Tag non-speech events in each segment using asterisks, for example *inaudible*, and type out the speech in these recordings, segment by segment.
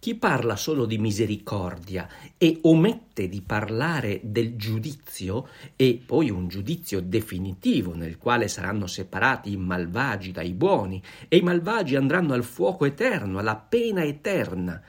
Chi parla solo di misericordia e omette di parlare del giudizio e poi un giudizio definitivo nel quale saranno separati i malvagi dai buoni e i malvagi andranno al fuoco eterno, alla pena eterna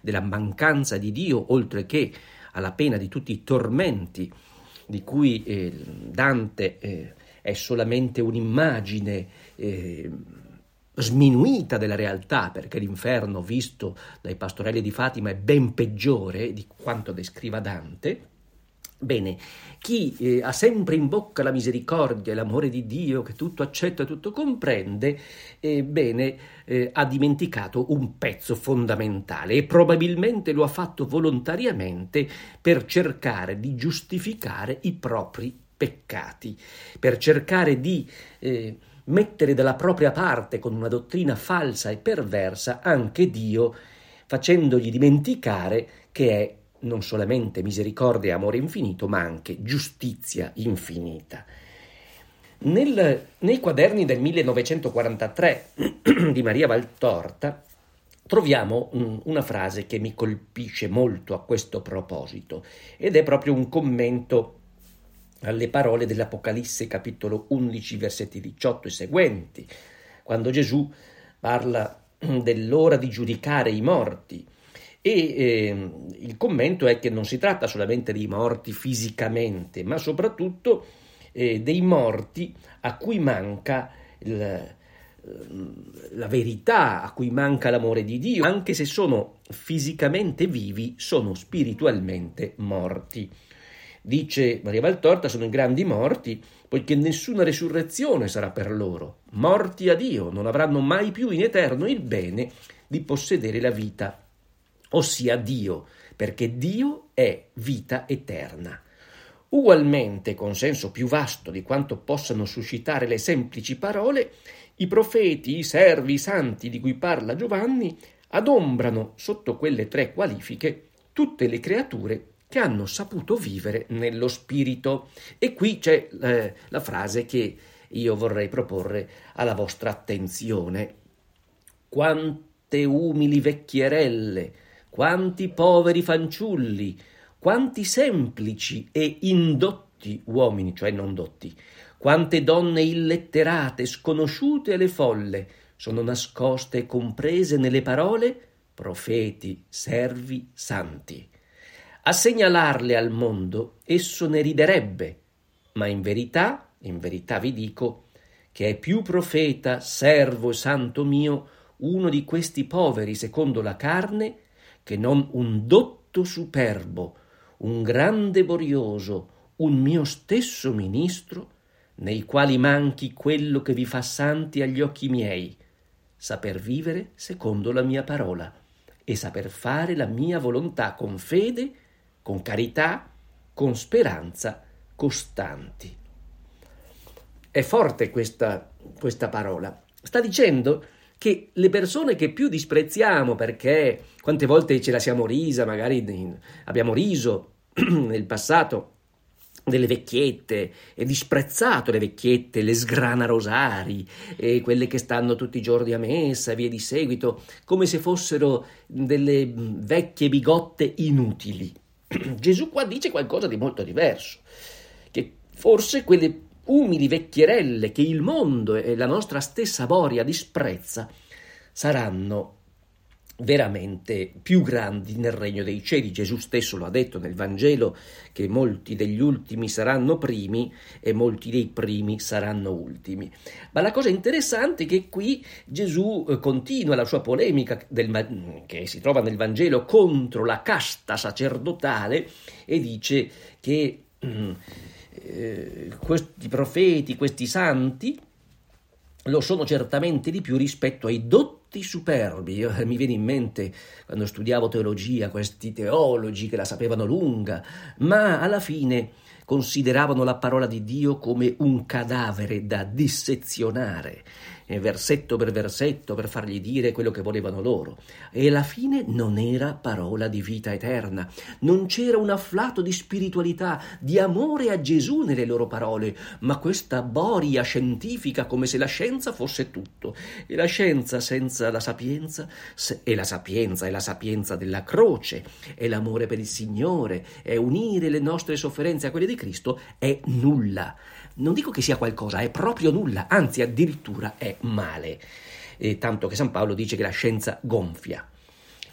della mancanza di Dio, oltre che alla pena di tutti i tormenti di cui eh, Dante eh, è solamente un'immagine eh, sminuita della realtà, perché l'inferno visto dai pastorelli di Fatima è ben peggiore di quanto descriva Dante. Bene, chi eh, ha sempre in bocca la misericordia e l'amore di Dio che tutto accetta e tutto comprende, eh, bene, eh, ha dimenticato un pezzo fondamentale e probabilmente lo ha fatto volontariamente per cercare di giustificare i propri peccati, per cercare di eh, mettere dalla propria parte con una dottrina falsa e perversa anche Dio, facendogli dimenticare che è non solamente misericordia e amore infinito, ma anche giustizia infinita. Nel, nei quaderni del 1943 *clears throat* di Maria Valtorta troviamo un, una frase che mi colpisce molto a questo proposito ed è proprio un commento alle parole dell'Apocalisse capitolo 11 versetti 18 e seguenti, quando Gesù parla *clears throat* dell'ora di giudicare i morti. E eh, il commento è che non si tratta solamente dei morti fisicamente, ma soprattutto eh, dei morti a cui manca il, ehm, la verità, a cui manca l'amore di Dio, anche se sono fisicamente vivi, sono spiritualmente morti. Dice Maria Valtorta, sono i grandi morti, poiché nessuna resurrezione sarà per loro. Morti a Dio, non avranno mai più in eterno il bene di possedere la vita, ossia Dio, perché Dio è vita eterna. Ugualmente, con senso più vasto di quanto possano suscitare le semplici parole, i profeti, i servi, i santi di cui parla Giovanni adombrano sotto quelle tre qualifiche tutte le creature che hanno saputo vivere nello spirito. E qui c'è eh, la frase che io vorrei proporre alla vostra attenzione. Quante umili vecchierelle, quanti poveri fanciulli, quanti semplici e indotti uomini, cioè non dotti, quante donne illetterate, sconosciute alle folle, sono nascoste e comprese nelle parole profeti, servi, santi. A segnalarle al mondo esso ne riderebbe, ma in verità, in verità vi dico, che è più profeta, servo e santo mio, uno di questi poveri secondo la carne, che non un dotto superbo, un grande borioso, un mio stesso ministro, nei quali manchi quello che vi fa santi agli occhi miei, saper vivere secondo la mia parola e saper fare la mia volontà con fede con carità, con speranza costanti. È forte questa, questa parola. Sta dicendo che le persone che più disprezziamo perché quante volte ce la siamo risa, magari abbiamo riso *clears throat* nel passato delle vecchiette e disprezzato le vecchiette, le sgrana rosari e quelle che stanno tutti i giorni a messa e via di seguito, come se fossero delle vecchie bigotte inutili. *clears throat* Gesù qua dice qualcosa di molto diverso, che forse quelle umili vecchierelle che il mondo e la nostra stessa Boria disprezza saranno veramente più grandi nel regno dei cieli. Gesù stesso lo ha detto nel Vangelo che molti degli ultimi saranno primi e molti dei primi saranno ultimi. Ma la cosa interessante è che qui Gesù eh, continua la sua polemica del, che si trova nel Vangelo contro la casta sacerdotale e dice che mm, eh, questi profeti, questi santi, lo sono certamente di più rispetto ai dotti superbi. Io, eh, mi viene in mente quando studiavo teologia questi teologi che la sapevano lunga, ma alla fine consideravano la parola di Dio come un cadavere da dissezionare versetto per versetto per fargli dire quello che volevano loro. E alla fine non era parola di vita eterna, non c'era un afflato di spiritualità, di amore a Gesù nelle loro parole, ma questa boria scientifica come se la scienza fosse tutto. E la scienza senza la sapienza, e la sapienza è la sapienza della croce, è l'amore per il Signore, è unire le nostre sofferenze a quelle di Cristo, è nulla non dico che sia qualcosa, è proprio nulla, anzi addirittura è male. E tanto che San Paolo dice che la scienza gonfia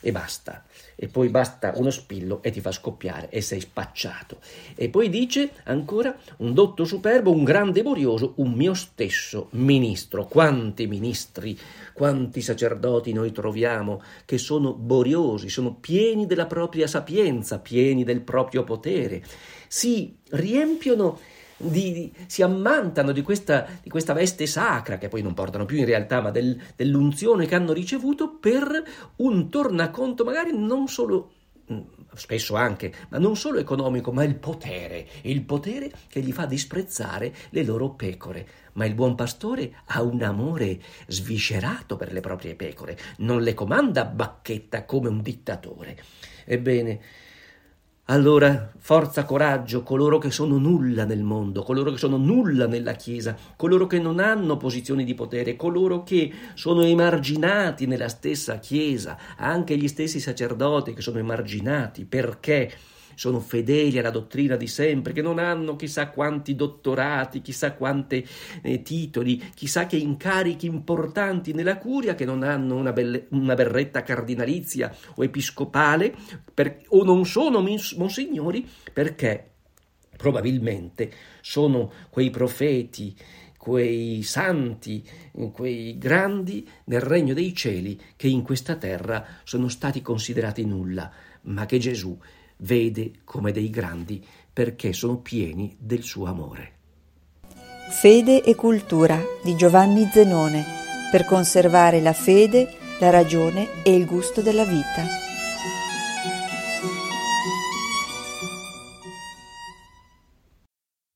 e basta. E poi basta uno spillo e ti fa scoppiare e sei spacciato. E poi dice ancora un dotto superbo, un grande borioso, un mio stesso ministro. Quanti ministri, quanti sacerdoti noi troviamo che sono boriosi, sono pieni della propria sapienza, pieni del proprio potere. Si riempiono di, si ammantano di questa, di questa, veste sacra, che poi non portano più in realtà, ma del, dell'unzione che hanno ricevuto per un tornaconto magari non solo mm, spesso anche, ma non solo economico, ma il potere, il potere che gli fa disprezzare le loro pecore. Ma il buon pastore ha un amore sviscerato per le proprie pecore, non le comanda a bacchetta come un dittatore. Ebbene, allora, forza, coraggio, coloro che sono nulla nel mondo, coloro che sono nulla nella Chiesa, coloro che non hanno posizioni di potere, coloro che sono emarginati nella stessa Chiesa, anche gli stessi sacerdoti che sono emarginati. Perché sono fedeli alla dottrina di sempre, che non hanno chissà quanti dottorati, chissà quanti eh, titoli, chissà che incarichi importanti nella curia, che non hanno una, belle, una berretta cardinalizia o episcopale, per, o non sono monsignori, perché probabilmente sono quei profeti, quei santi, quei grandi nel regno dei cieli che in questa terra sono stati considerati nulla, ma che Gesù vede come dei grandi perché sono pieni del suo amore. Fede e cultura di Giovanni Zenone per conservare la fede, la ragione e il gusto della vita.